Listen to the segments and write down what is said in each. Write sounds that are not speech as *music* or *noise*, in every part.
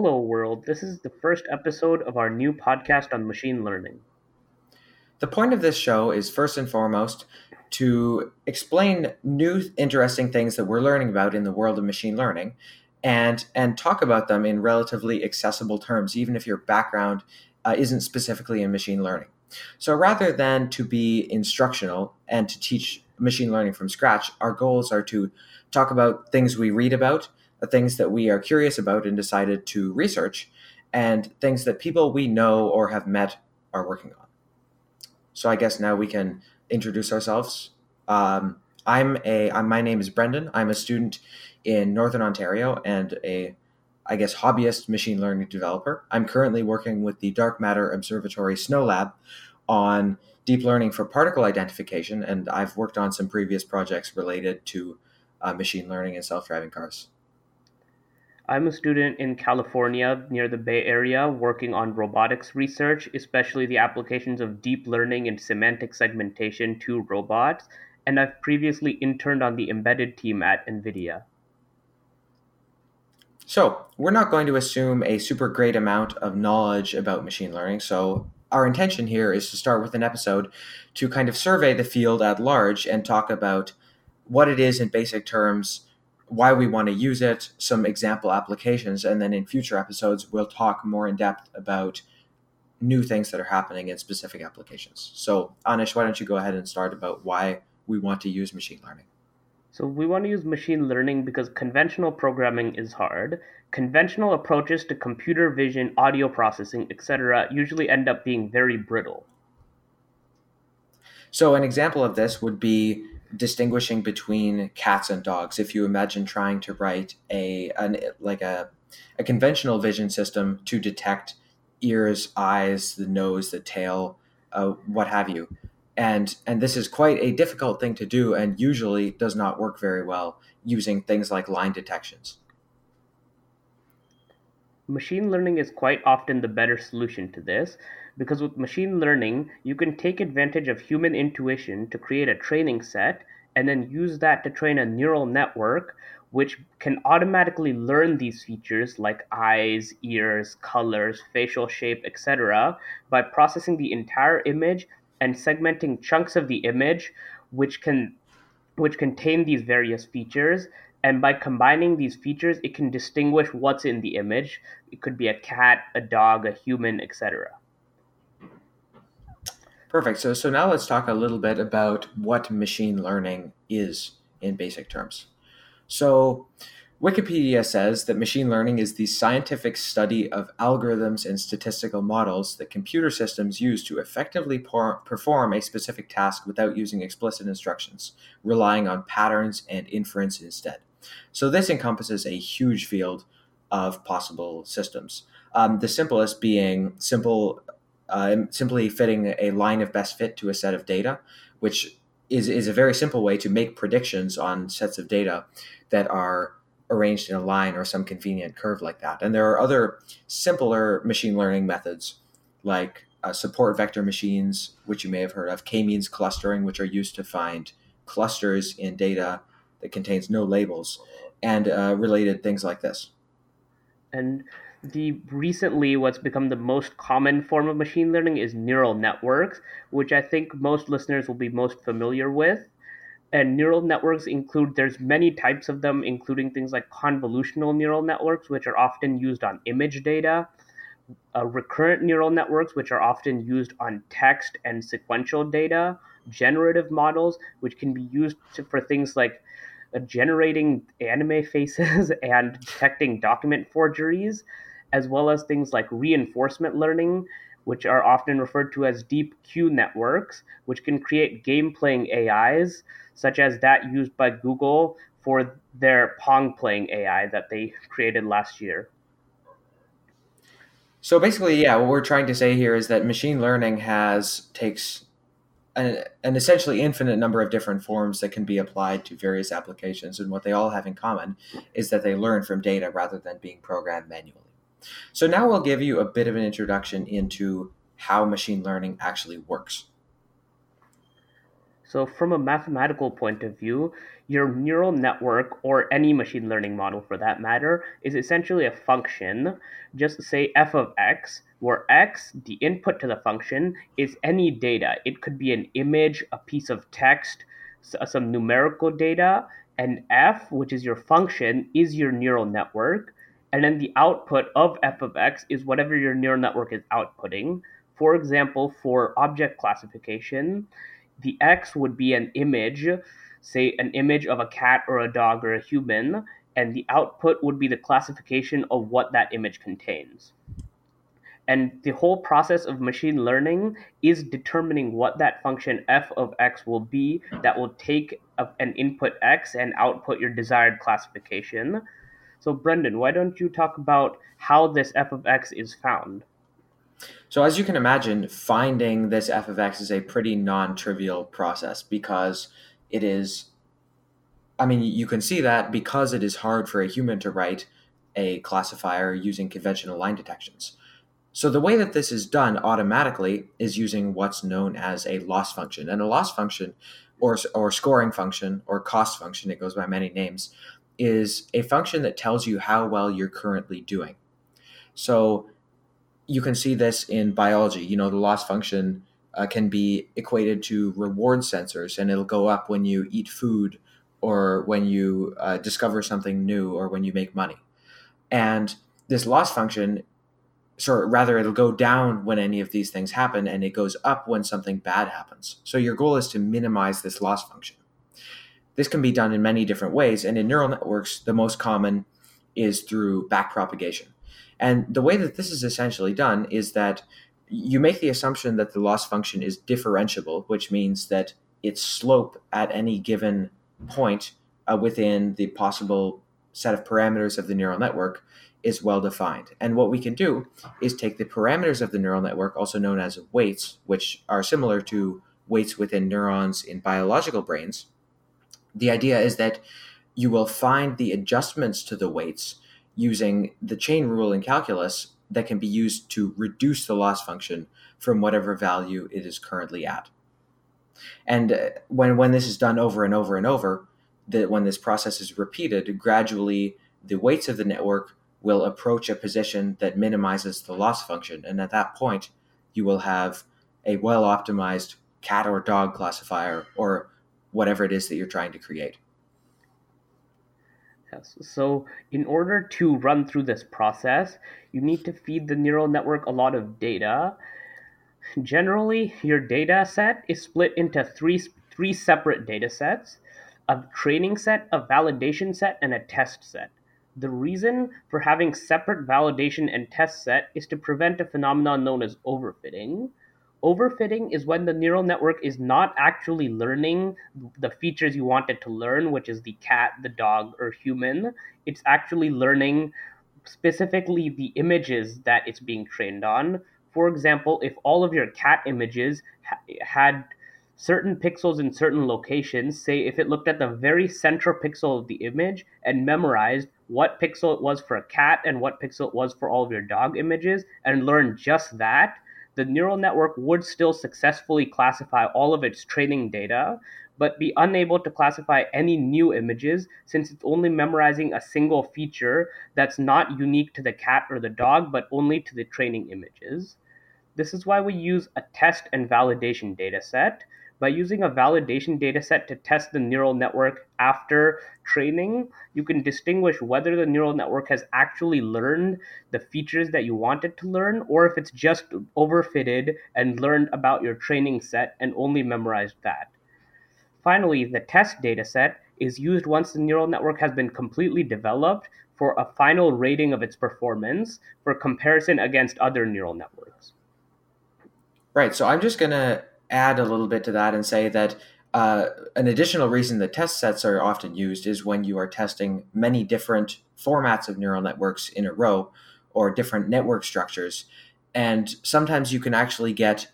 Hello, world. This is the first episode of our new podcast on machine learning. The point of this show is first and foremost to explain new interesting things that we're learning about in the world of machine learning and and talk about them in relatively accessible terms even if your background uh, isn't specifically in machine learning. So rather than to be instructional and to teach machine learning from scratch, our goals are to talk about things we read about, things that we are curious about and decided to research, and things that people we know or have met are working on. So I guess now we can introduce ourselves. Um, I'm a I'm, my name is Brendan. I'm a student in Northern Ontario and a I guess hobbyist machine learning developer. I'm currently working with the Dark Matter Observatory SNOLAB on deep learning for particle identification, and I've worked on some previous projects related to uh, machine learning and self-driving cars. I'm a student in California near the Bay Area working on robotics research, especially the applications of deep learning and semantic segmentation to robots, and I've previously interned on the embedded team at NVIDIA. So, we're not going to assume a super great amount of knowledge about machine learning. So, our intention here is to start with an episode to kind of survey the field at large and talk about what it is in basic terms, why we want to use it, some example applications, and then in future episodes, we'll talk more in depth about new things that are happening in specific applications. So, Anish, why don't you go ahead and start about why we want to use machine learning? So we want to use machine learning because conventional programming is hard. Conventional approaches to computer vision, audio processing, etc., usually end up being very brittle. So an example of this would be distinguishing between cats and dogs. If you imagine trying to write a an, like a a conventional vision system to detect ears, eyes, the nose, the tail, uh, what have you. And and this is quite a difficult thing to do and usually does not work very well using things like line detections. Machine learning is quite often the better solution to this because with machine learning you can take advantage of human intuition to create a training set and then use that to train a neural network which can automatically learn these features like eyes, ears, colors, facial shape, etc., by processing the entire image and segmenting chunks of the image which can which contain these various features and by combining these features it can distinguish what's in the image it could be a cat a dog a human etc perfect so so now let's talk a little bit about what machine learning is in basic terms so Wikipedia says that machine learning is the scientific study of algorithms and statistical models that computer systems use to effectively por- perform a specific task without using explicit instructions, relying on patterns and inference instead. So, this encompasses a huge field of possible systems. Um, the simplest being simple, uh, simply fitting a line of best fit to a set of data, which is, is a very simple way to make predictions on sets of data that are arranged in a line or some convenient curve like that. And there are other simpler machine learning methods like uh, support vector machines, which you may have heard of, k-means clustering, which are used to find clusters in data that contains no labels, and uh, related things like this. And the recently what's become the most common form of machine learning is neural networks, which I think most listeners will be most familiar with. And neural networks include there's many types of them including things like convolutional neural networks which are often used on image data uh, recurrent neural networks which are often used on text and sequential data generative models which can be used to, for things like Uh, generating anime faces *laughs* and detecting document forgeries as well as things like reinforcement learning which are often referred to as deep Q networks, which can create game playing AIs, such as that used by Google for their Pong playing AI that they *laughs* created last year. So basically, yeah, what we're trying to say here is that machine learning has takes an, an, essentially infinite number of different forms that can be applied to various applications, and what they all have in common is that they learn from data rather than being programmed manually. So now we'll give you a bit of an introduction into how machine learning actually works. So, from a mathematical point of view, your neural network, or any machine learning model for that matter, is essentially a function. Just say f of x, where x, the input to the function, is any data. It could be an image, a piece of text, some numerical data, and f, which is your function, is your neural network. And then the output of f of x is whatever your neural network is outputting. For example, for object classification, the X would be an image, say an image of a cat or a dog or a human, and the output would be the classification of what that image contains. And the whole process of machine learning is determining what that function f of x will be that will take an input x and output your desired classification. So, Brendan, why don't you talk about how this f of x is found? So, as you can imagine, finding this f of x is a pretty non trivial process because it is, I mean, you can see that because it is hard for a human to write a classifier using conventional line detections. So, the way that this is done automatically is using what's known as a loss function. And a loss function, or, or scoring function, or cost function, it goes by many names, is a function that tells you how well you're currently doing. So, you can see this in biology. You know, the loss function uh, can be equated to reward sensors, and it'll go up when you eat food or when you uh, discover something new or when you make money. And this loss function, or rather, it'll go down when any of these things happen, and it goes up when something bad happens. So your goal is to minimize this loss function. This can be done in many different ways, and in neural networks, the most common is through backpropagation. And the way that this is essentially done is that you make the assumption that the loss function is differentiable, which means that its slope at any given point uh, within the possible set of parameters of the neural network is well defined. And what we can do is take the parameters of the neural network, also known as weights, which are similar to weights within neurons in biological brains. The idea is that you will find the adjustments to the weights using the chain rule in calculus that can be used to reduce the loss function from whatever value it is currently at. And uh, when, when this is done over and over and over, that when this process is repeated, gradually the weights of the network will approach a position that minimizes the loss function. And at that point, you will have a well optimized cat or dog classifier or whatever it is that you're trying to create. Yes. So, in order to run through this process, you need to feed the neural network a lot of data. Generally, your data set is split into three, three separate data sets a training set, a validation set, and a test set. The reason for having separate validation and test set is to prevent a phenomenon known as overfitting. Overfitting is when the neural network is not actually learning the features you want it to learn, which is the cat, the dog, or human. It's actually learning specifically the images that it's being trained on. For example, if all of your cat images ha- had certain pixels in certain locations, say if it looked at the very central pixel of the image and memorized what pixel it was for a cat and what pixel it was for all of your dog images and learned just that, the neural network would still successfully classify all of its training data, but be unable to classify any new images since it's only memorizing a single feature that's not unique to the cat or the dog, but only to the training images. This is why we use a test and validation data set. By using a validation dataset to test the neural network after training, you can distinguish whether the neural network has actually learned the features that you want it to learn or if it's just overfitted and learned about your training set and only memorized that. Finally, the test dataset is used once the neural network has been completely developed for a final rating of its performance for comparison against other neural networks. Right. So I'm just going to add a little bit to that and say that uh, an additional reason that test sets are often used is when you are testing many different formats of neural networks in a row or different network structures. And sometimes you can actually get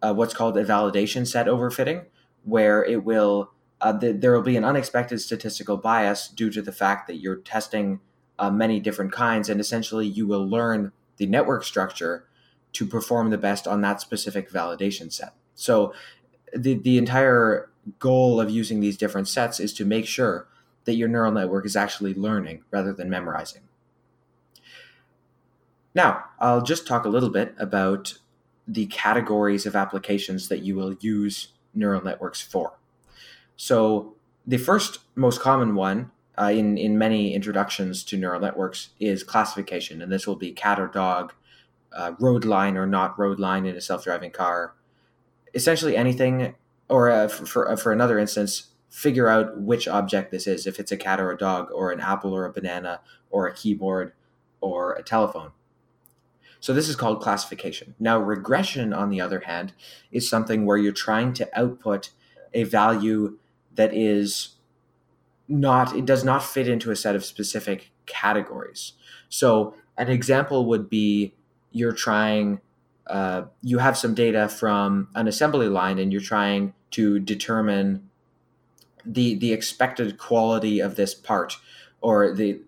uh, what's called a validation set overfitting, where it will uh, th- there will be an unexpected statistical bias due to the fact that you're testing uh, many different kinds, and essentially you will learn the network structure to perform the best on that specific validation set. So the the entire goal of using these different sets is to make sure that your neural network is actually learning rather than memorizing. Now, I'll just talk a little bit about the categories of applications that you will use neural networks for. So, the first most common one uh, in, in many introductions to neural networks is classification, and this will be cat or dog, uh, road line or not road line in a self driving car. Essentially, anything, or uh, for, uh, for another instance, figure out which object this is if it's a cat or a dog, or an apple or a banana, or a keyboard or a telephone. So this is called classification. Now, regression, on the other hand, is something where you're trying to output a value that is not, it does not fit into a set of specific categories. So an example would be you're trying, uh, you have some data from an assembly line and you're trying to determine the the expected quality of this part or the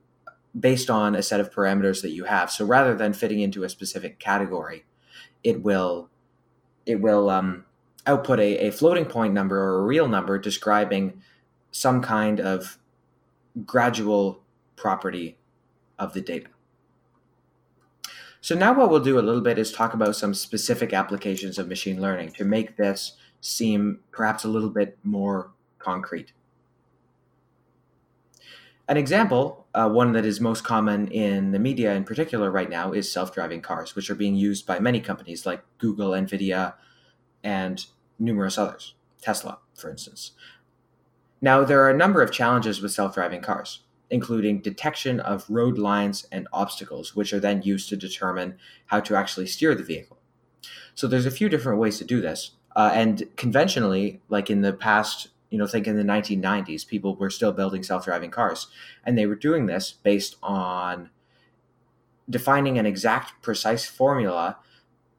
based on a set of parameters that you have. So rather than fitting into a specific category, it will it will um, output a, a floating point number or a real number describing some kind of gradual property of the data. So now what we'll do a little bit is talk about some specific applications of machine learning to make this seem perhaps a little bit more concrete. An example, uh, one that is most common in the media in particular right now, is self driving cars, which are being used by many companies like Google, Nvidia, and numerous others, Tesla, for instance. Now, there are a number of challenges with self driving cars, including detection of road lines and obstacles, which are then used to determine how to actually steer the vehicle. So, there's a few different ways to do this. Uh, and conventionally, like in the past you know, think in the 1990s, people were still building self driving cars. And they were doing this based on defining an exact, precise formula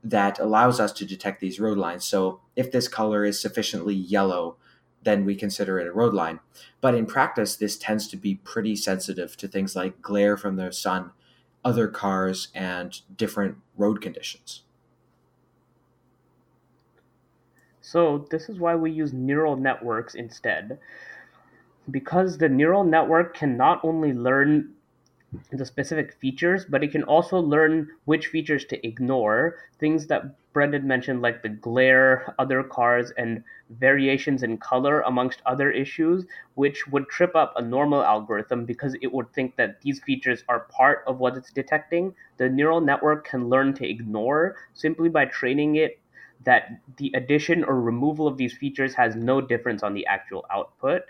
that allows us to detect these road lines. So if this color is sufficiently yellow, then we consider it a road line. But in practice, this tends to be pretty sensitive to things like glare from the sun, other cars, and different road conditions. So this is why we use neural networks instead. Because the neural network can not only learn the specific features, but it can also learn which features to ignore. Things that Brendan mentioned, like the glare, other cars, and variations in color, amongst other issues, which would trip up a normal algorithm because it would think that these features are part of what it's detecting. The neural network can learn to ignore simply by training it that the addition or removal of these features has no difference on the actual output.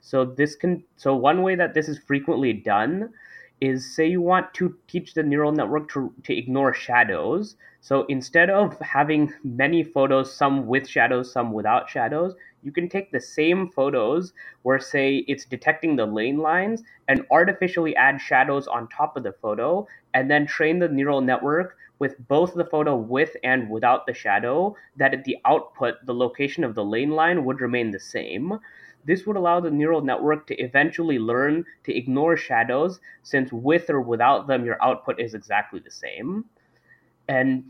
So this can so one way that this is frequently done is say you want to teach the neural network to, to ignore shadows. So instead of having many photos, some with shadows, some without shadows, you can take the same photos where, say, it's detecting the lane lines and artificially add shadows on top of the photo and then train the neural network with both the photo with and without the shadow that at the output, the location of the lane line would remain the same. This would allow the neural network to eventually learn to ignore shadows since with or without them, your output is exactly the same. And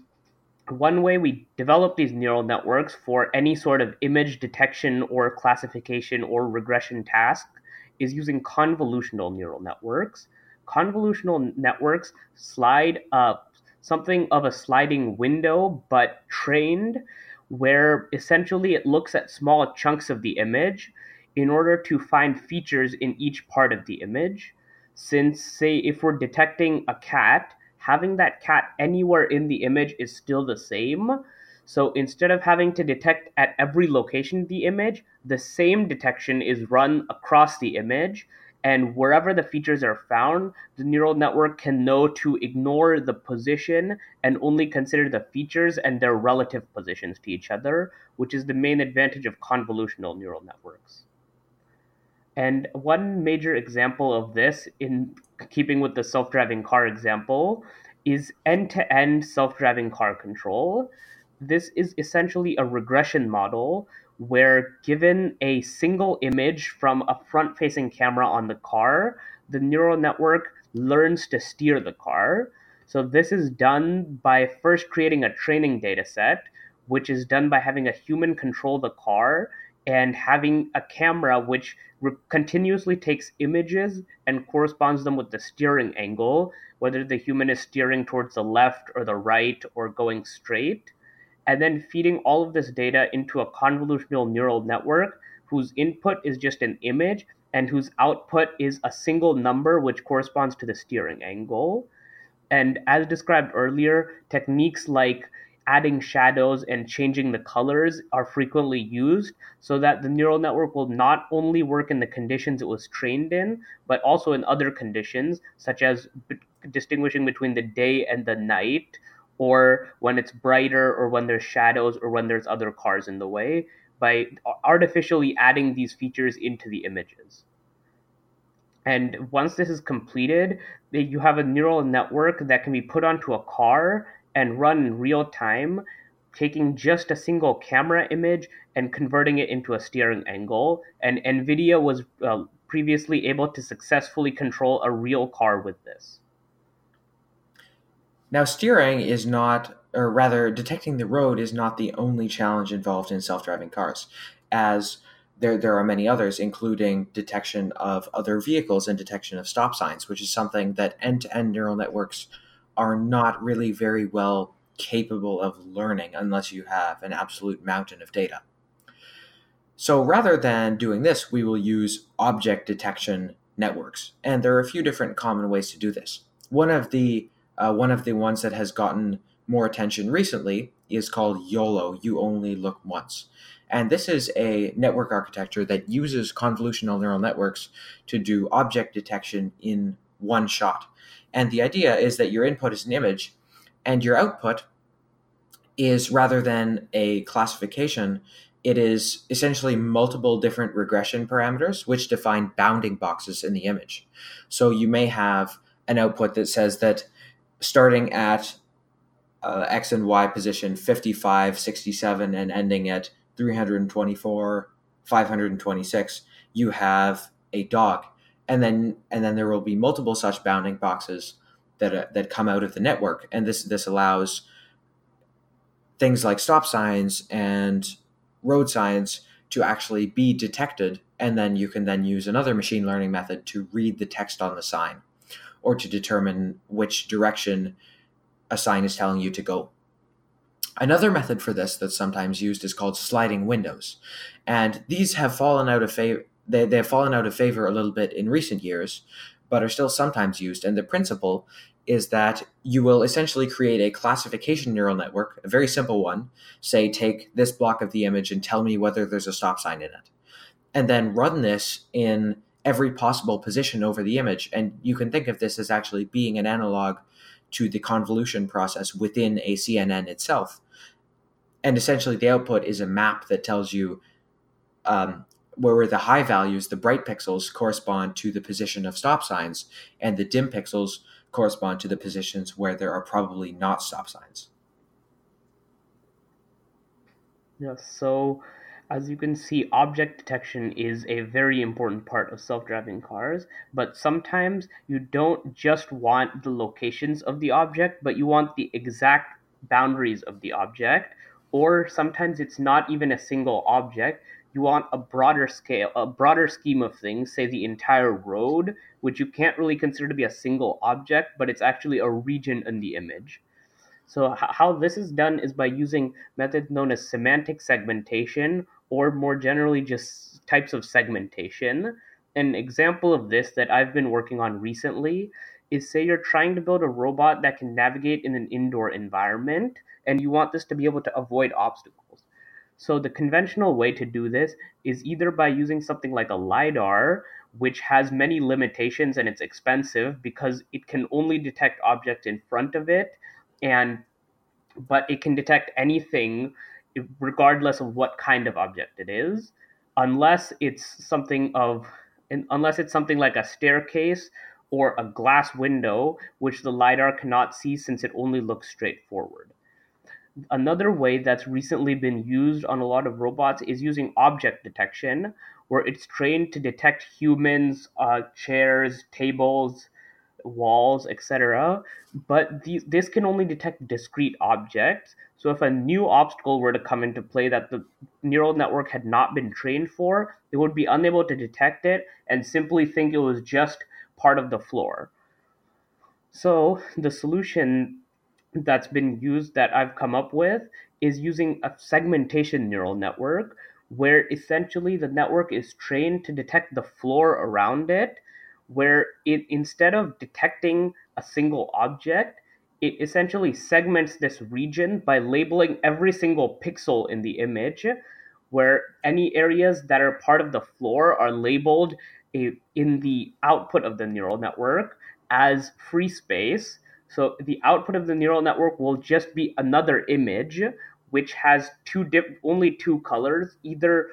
one way we develop these neural networks for any sort of image detection or classification or regression task is using convolutional neural networks. Convolutional networks slide up something of a sliding window, but trained, where essentially it looks at small chunks of the image in order to find features in each part of the image. Since, say, if we're detecting a cat, having that cat anywhere in the image is still the same. So instead of having to detect at every location of the image, the same detection is run across the image. And wherever the features are found, the neural network can know to ignore the position and only consider the features and their relative positions to each other, which is the main advantage of convolutional neural networks. And one major example of this, in keeping with the self driving car example, is end to end self driving car control. This is essentially a regression model where, given a single image from a front facing camera on the car, the neural network learns to steer the car. So, this is done by first creating a training data set, which is done by having a human control the car and having a camera which re- continuously takes images and corresponds them with the steering angle, whether the human is steering towards the left or the right or going straight, and then feeding all of this data into a convolutional neural network whose input is just an image and whose output is a single number which corresponds to the steering angle. And as described earlier, techniques like adding shadows and changing the colors are frequently used so that the neural network will not only work in the conditions it was trained in, but also in other conditions, such as b- distinguishing between the day and the night, or when it's brighter, or when there's shadows, or when there's other cars in the way, by artificially adding these features into the images. And once this is completed, eh, you have a neural network that can be put onto a car and run in real time, taking just a single camera image and converting it into a steering angle. And NVIDIA was uh, previously able to successfully control a real car with this. Now, steering is not, or rather, detecting the road is not the only challenge involved in self driving cars, as there, there are many others, including detection of other vehicles and detection of stop signs, which is something that end to end neural networks are not really very well capable of learning unless you have an absolute mountain of data. So rather than doing this, we will use object detection networks. And there are a few different common ways to do this. One of the uh, one of the ones that has gotten more attention recently is called YOLO, You Only Look Once. And this is a network architecture that uses convolutional neural networks to do object detection in one shot. And the idea is that your input is an image and your output is rather than a classification, it is essentially multiple different regression parameters which define bounding boxes in the image. So you may have an output that says that starting at uh, X and Y position 55, 67, and ending at 324, 526, you have a dog and then and then there will be multiple such bounding boxes that uh, that come out of the network, and this this allows things like stop signs and road signs to actually be detected, and then you can then use another machine learning method to read the text on the sign, or to determine which direction a sign is telling you to go. Another method for this that's sometimes used is called sliding windows, and these have fallen out of favor they, they have fallen out of favor a little bit in recent years, but are still sometimes used. And the principle is that you will essentially create a classification neural network, a very simple one. Say, take this block of the image and tell me whether there's a stop sign in it. And then run this in every possible position over the image. And you can think of this as actually being an analog to the convolution process within a CNN itself. And essentially, the output is a map that tells you um, where the high values, the bright pixels, correspond to the position of stop signs, and the dim pixels correspond to the positions where there are probably not stop signs. Yeah, so as you can see, object detection is a very important part of self driving cars, but sometimes you don't just want the locations of the object, but you want the exact boundaries of the object, or sometimes it's not even a single object, you want a broader scale, a broader scheme of things, say the entire road, which you can't really consider to be a single object, but it's actually a region in the image. So how this is done is by using methods known as semantic segmentation, or more generally just types of segmentation. An example of this that I've been working on recently is say you're trying to build a robot that can navigate in an indoor environment, and you want this to be able to avoid obstacles. So the conventional way to do this is either by using something like a LiDAR, which has many limitations and it's expensive because it can only detect objects in front of it and but it can detect anything regardless of what kind of object it is unless it's something of unless it's something like a staircase or a glass window which the lidar cannot see since it only looks straight forward another way that's recently been used on a lot of robots is using object detection, where it's trained to detect humans, uh, chairs, tables, walls, etc. But these, this can only detect discrete objects. So if a new obstacle were to come into play that the neural network had not been trained for, it would be unable to detect it and simply think it was just part of the floor. So the solution that's been used that I've come up with is using a segmentation neural network where essentially the network is trained to detect the floor around it where it instead of detecting a single object it essentially segments this region by labeling every single pixel in the image where any areas that are part of the floor are labeled in the output of the neural network as free space so the output of the neural network will just be another image which has two diff- only two colors, either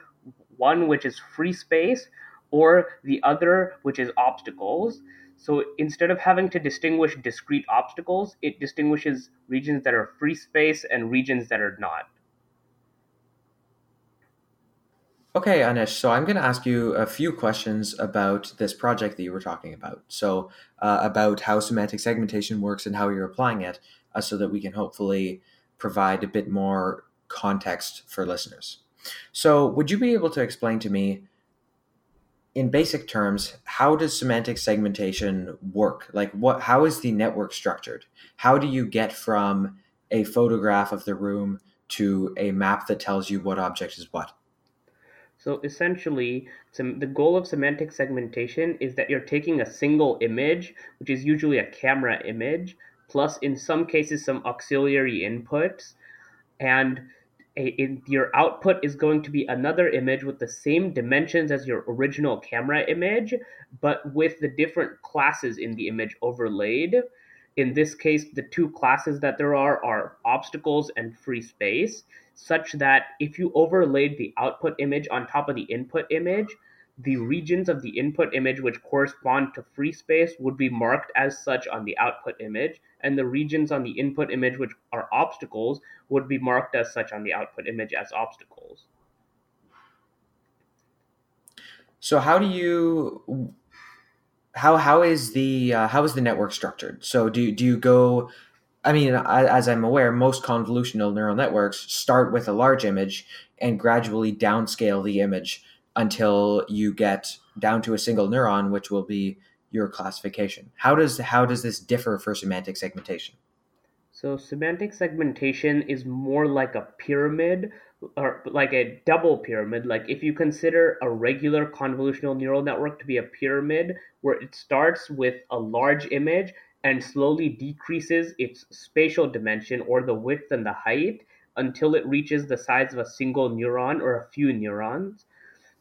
one which is free space or the other which is obstacles. So instead of having to distinguish discrete obstacles, it distinguishes regions that are free space and regions that are not. Okay, Anish, so I'm going to ask you a few questions about this project that you were talking about. So, uh, about how semantic segmentation works and how you're applying it, uh, so that we can hopefully provide a bit more context for listeners. So, would you be able to explain to me, in basic terms, how does semantic segmentation work? Like, what? How is the network structured? How do you get from a photograph of the room to a map that tells you what object is what? So essentially, the goal of semantic segmentation is that you're taking a single image, which is usually a camera image, plus in some cases some auxiliary inputs, and your output is going to be another image with the same dimensions as your original camera image, but with the different classes in the image overlaid. In this case, the two classes that there are are obstacles and free space such that if you overlaid the output image on top of the input image, the regions of the input image which correspond to free space would be marked as such on the output image, and the regions on the input image which are obstacles would be marked as such on the output image as obstacles. So how do you how how is the uh, how is the network structured? So do do you go I mean, as I'm aware, most convolutional neural networks start with a large image and gradually downscale the image until you get down to a single neuron, which will be your classification. How does how does this differ for semantic segmentation? So semantic segmentation is more like a pyramid or like a double pyramid. Like if you consider a regular convolutional neural network to be a pyramid where it starts with a large image and slowly decreases its spatial dimension or the width and the height until it reaches the size of a single neuron or a few neurons.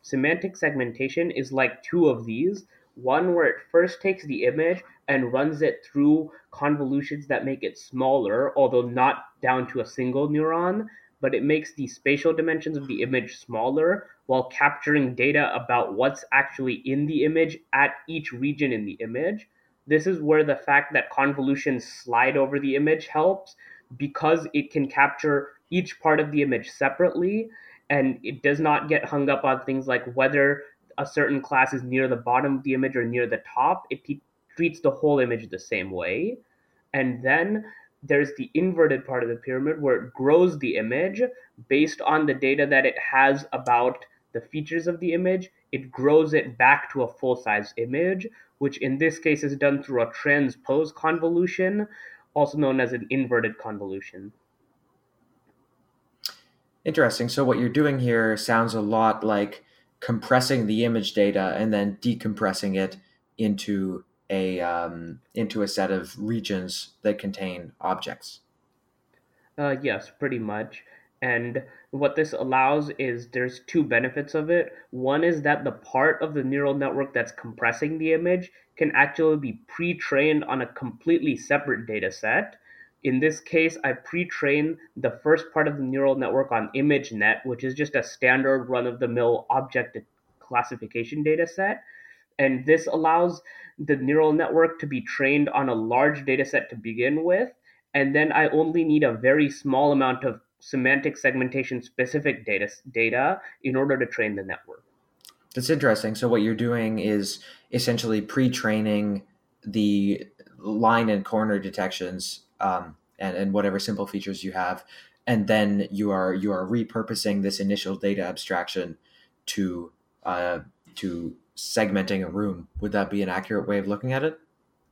Semantic segmentation is like two of these one where it first takes the image and runs it through convolutions that make it smaller, although not down to a single neuron, but it makes the spatial dimensions of the image smaller while capturing data about what's actually in the image at each region in the image. This is where the fact that convolutions slide over the image helps because it can capture each part of the image separately and it does not get hung up on things like whether a certain class is near the bottom of the image or near the top. It treats the whole image the same way. And then there's the inverted part of the pyramid where it grows the image based on the data that it has about the features of the image. It grows it back to a full size image which in this case is done through a transpose convolution, also known as an inverted convolution. Interesting. So, what you're doing here sounds a lot like compressing the image data and then decompressing it into a um, into a set of regions that contain objects. Uh, yes, pretty much. And what this allows is there's two benefits of it. One is that the part of the neural network that's compressing the image can actually be pre trained on a completely separate data set. In this case, I pre trained the first part of the neural network on ImageNet, which is just a standard run of the mill object classification data set. And this allows the neural network to be trained on a large data set to begin with. And then I only need a very small amount of semantic segmentation specific data data in order to train the network. That's interesting. So what you're doing is essentially pre-training the line and corner detections um, and, and whatever simple features you have and then you are you are repurposing this initial data abstraction to uh, to segmenting a room would that be an accurate way of looking at it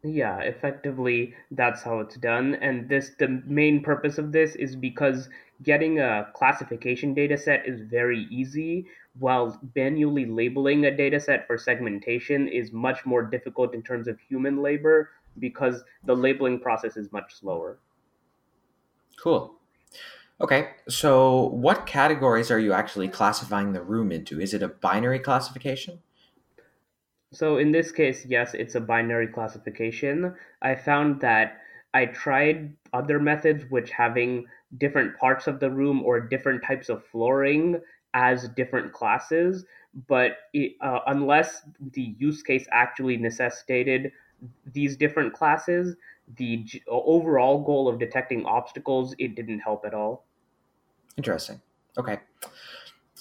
yeah, effectively, that's how it's done. And this, the main purpose of this is because getting a classification data set is very easy, while manually labeling a data set for segmentation is much more difficult in terms of human labor because the labeling process is much slower. Cool. Okay, so what categories are you actually classifying the room into? Is it a binary classification? So in this case, yes, it's a binary classification. I found that I tried other methods which having different parts of the room or different types of flooring as different classes, but it, uh, unless the use case actually necessitated these different classes, the g- overall goal of detecting obstacles, it didn't help at all. Interesting. Okay.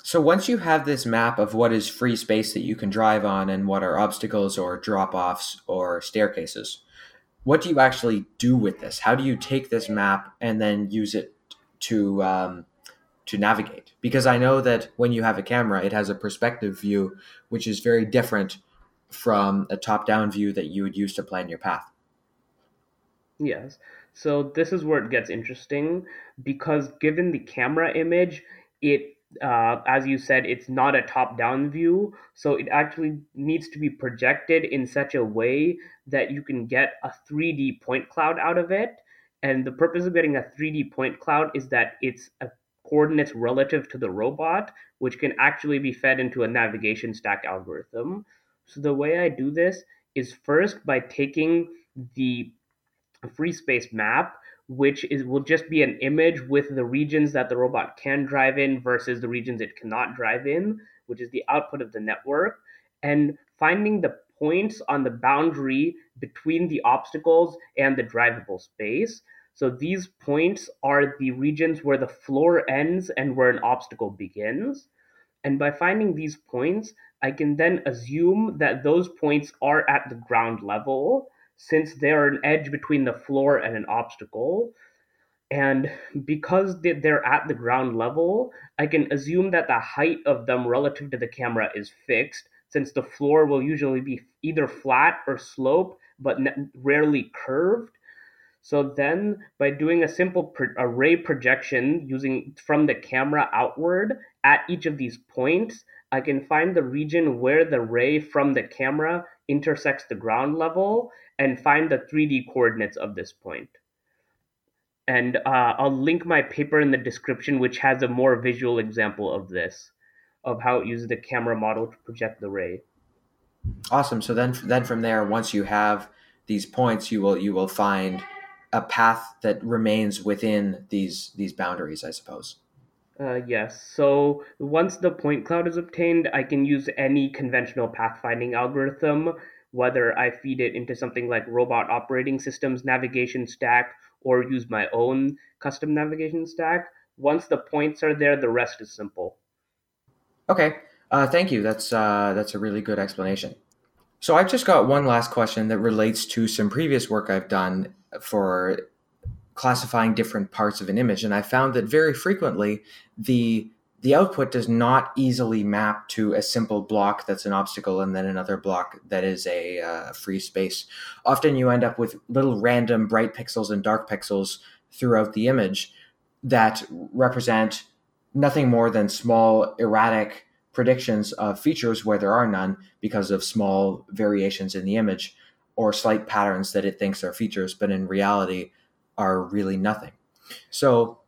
So once you have this map of what is free space that you can drive on and what are obstacles or drop offs or staircases, what do you actually do with this? How do you take this map and then use it to um, to navigate? Because I know that when you have a camera, it has a perspective view, which is very different from a top down view that you would use to plan your path. Yes. So this is where it gets interesting because given the camera image, it uh, as you said, it's not a top down view. So it actually needs to be projected in such a way that you can get a 3D point cloud out of it. And the purpose of getting a 3D point cloud is that it's a coordinates relative to the robot, which can actually be fed into a navigation stack algorithm. So the way I do this is first by taking the free space map which is will just be an image with the regions that the robot can drive in versus the regions it cannot drive in, which is the output of the network, and finding the points on the boundary between the obstacles and the drivable space. So these points are the regions where the floor ends and where an obstacle begins. And by finding these points, I can then assume that those points are at the ground level since they're an edge between the floor and an obstacle. And because they're at the ground level, I can assume that the height of them relative to the camera is fixed, since the floor will usually be either flat or slope, but rarely curved. So then, by doing a simple array projection using from the camera outward at each of these points, I can find the region where the ray from the camera intersects the ground level and find the 3D coordinates of this point. And uh, I'll link my paper in the description, which has a more visual example of this, of how it uses the camera model to project the ray. Awesome. So then, then from there, once you have these points, you will you will find a path that remains within these these boundaries, I suppose. Uh, yes. So once the point cloud is obtained, I can use any conventional pathfinding algorithm whether I feed it into something like robot operating systems navigation stack or use my own custom navigation stack. Once the points are there, the rest is simple. Okay, uh, thank you. That's uh, that's a really good explanation. So I've just got one last question that relates to some previous work I've done for classifying different parts of an image, and I found that very frequently the the output does not easily map to a simple block that's an obstacle and then another block that is a uh, free space. Often you end up with little random bright pixels and dark pixels throughout the image that represent nothing more than small erratic predictions of features where there are none because of small variations in the image or slight patterns that it thinks are features but in reality are really nothing. So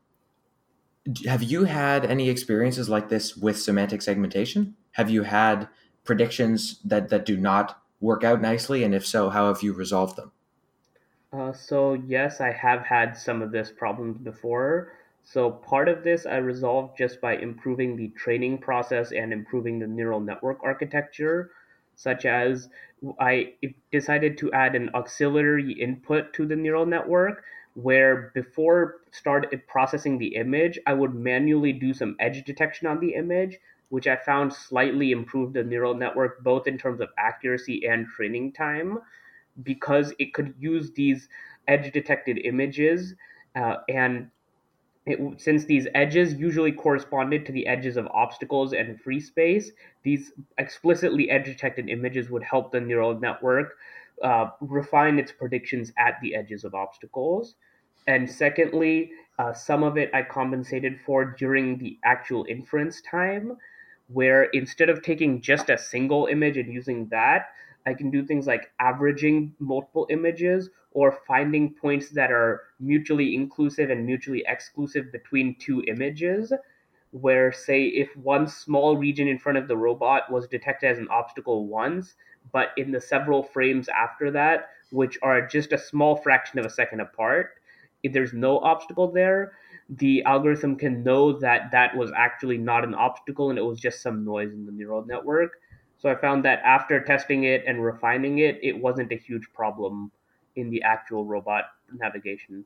have you had any experiences like this with semantic segmentation? Have you had predictions that that do not work out nicely, and if so, how have you resolved them? Uh, so yes, I have had some of this problems before. So part of this I resolved just by improving the training process and improving the neural network architecture, such as I decided to add an auxiliary input to the neural network where before start processing the image, I would manually do some edge detection on the image, which I found slightly improved the neural network both in terms of accuracy and training time. because it could use these edge detected images uh, and it, since these edges usually corresponded to the edges of obstacles and free space, these explicitly edge detected images would help the neural network uh, refine its predictions at the edges of obstacles. And secondly, uh, some of it I compensated for during the actual inference time, where instead of taking just a single image and using that, I can do things like averaging multiple images or finding points that are mutually inclusive and mutually exclusive between two images. Where, say, if one small region in front of the robot was detected as an obstacle once, but in the several frames after that, which are just a small fraction of a second apart, if there's no obstacle there, the algorithm can know that that was actually not an obstacle and it was just some noise in the neural network. So I found that after testing it and refining it, it wasn't a huge problem in the actual robot navigation.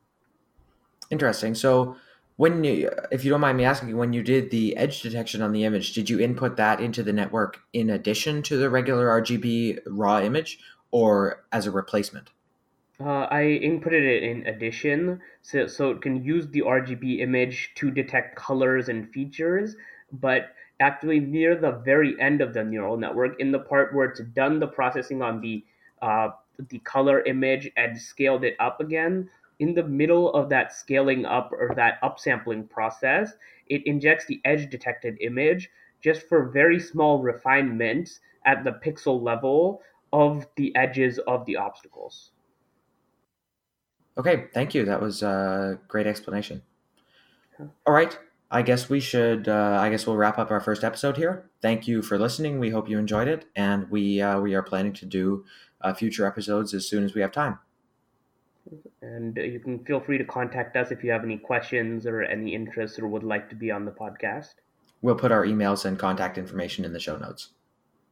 Interesting. So when you, if you don't mind me asking, when you did the edge detection on the image, did you input that into the network in addition to the regular RGB raw image or as a replacement? Uh, I inputted it in addition, so, so it can use the RGB image to detect colors and features, but actually near the very end of the neural network, in the part where it's done the processing on the uh, the color image and scaled it up again, in the middle of that scaling up or that upsampling process, it injects the edge detected image just for very small refinements at the pixel level of the edges of the obstacles. Okay, thank you. That was a great explanation. All right, I guess we should. Uh, I guess we'll wrap up our first episode here. Thank you for listening. We hope you enjoyed it, and we uh, we are planning to do uh, future episodes as soon as we have time. And you can feel free to contact us if you have any questions or any interests or would like to be on the podcast. We'll put our emails and contact information in the show notes.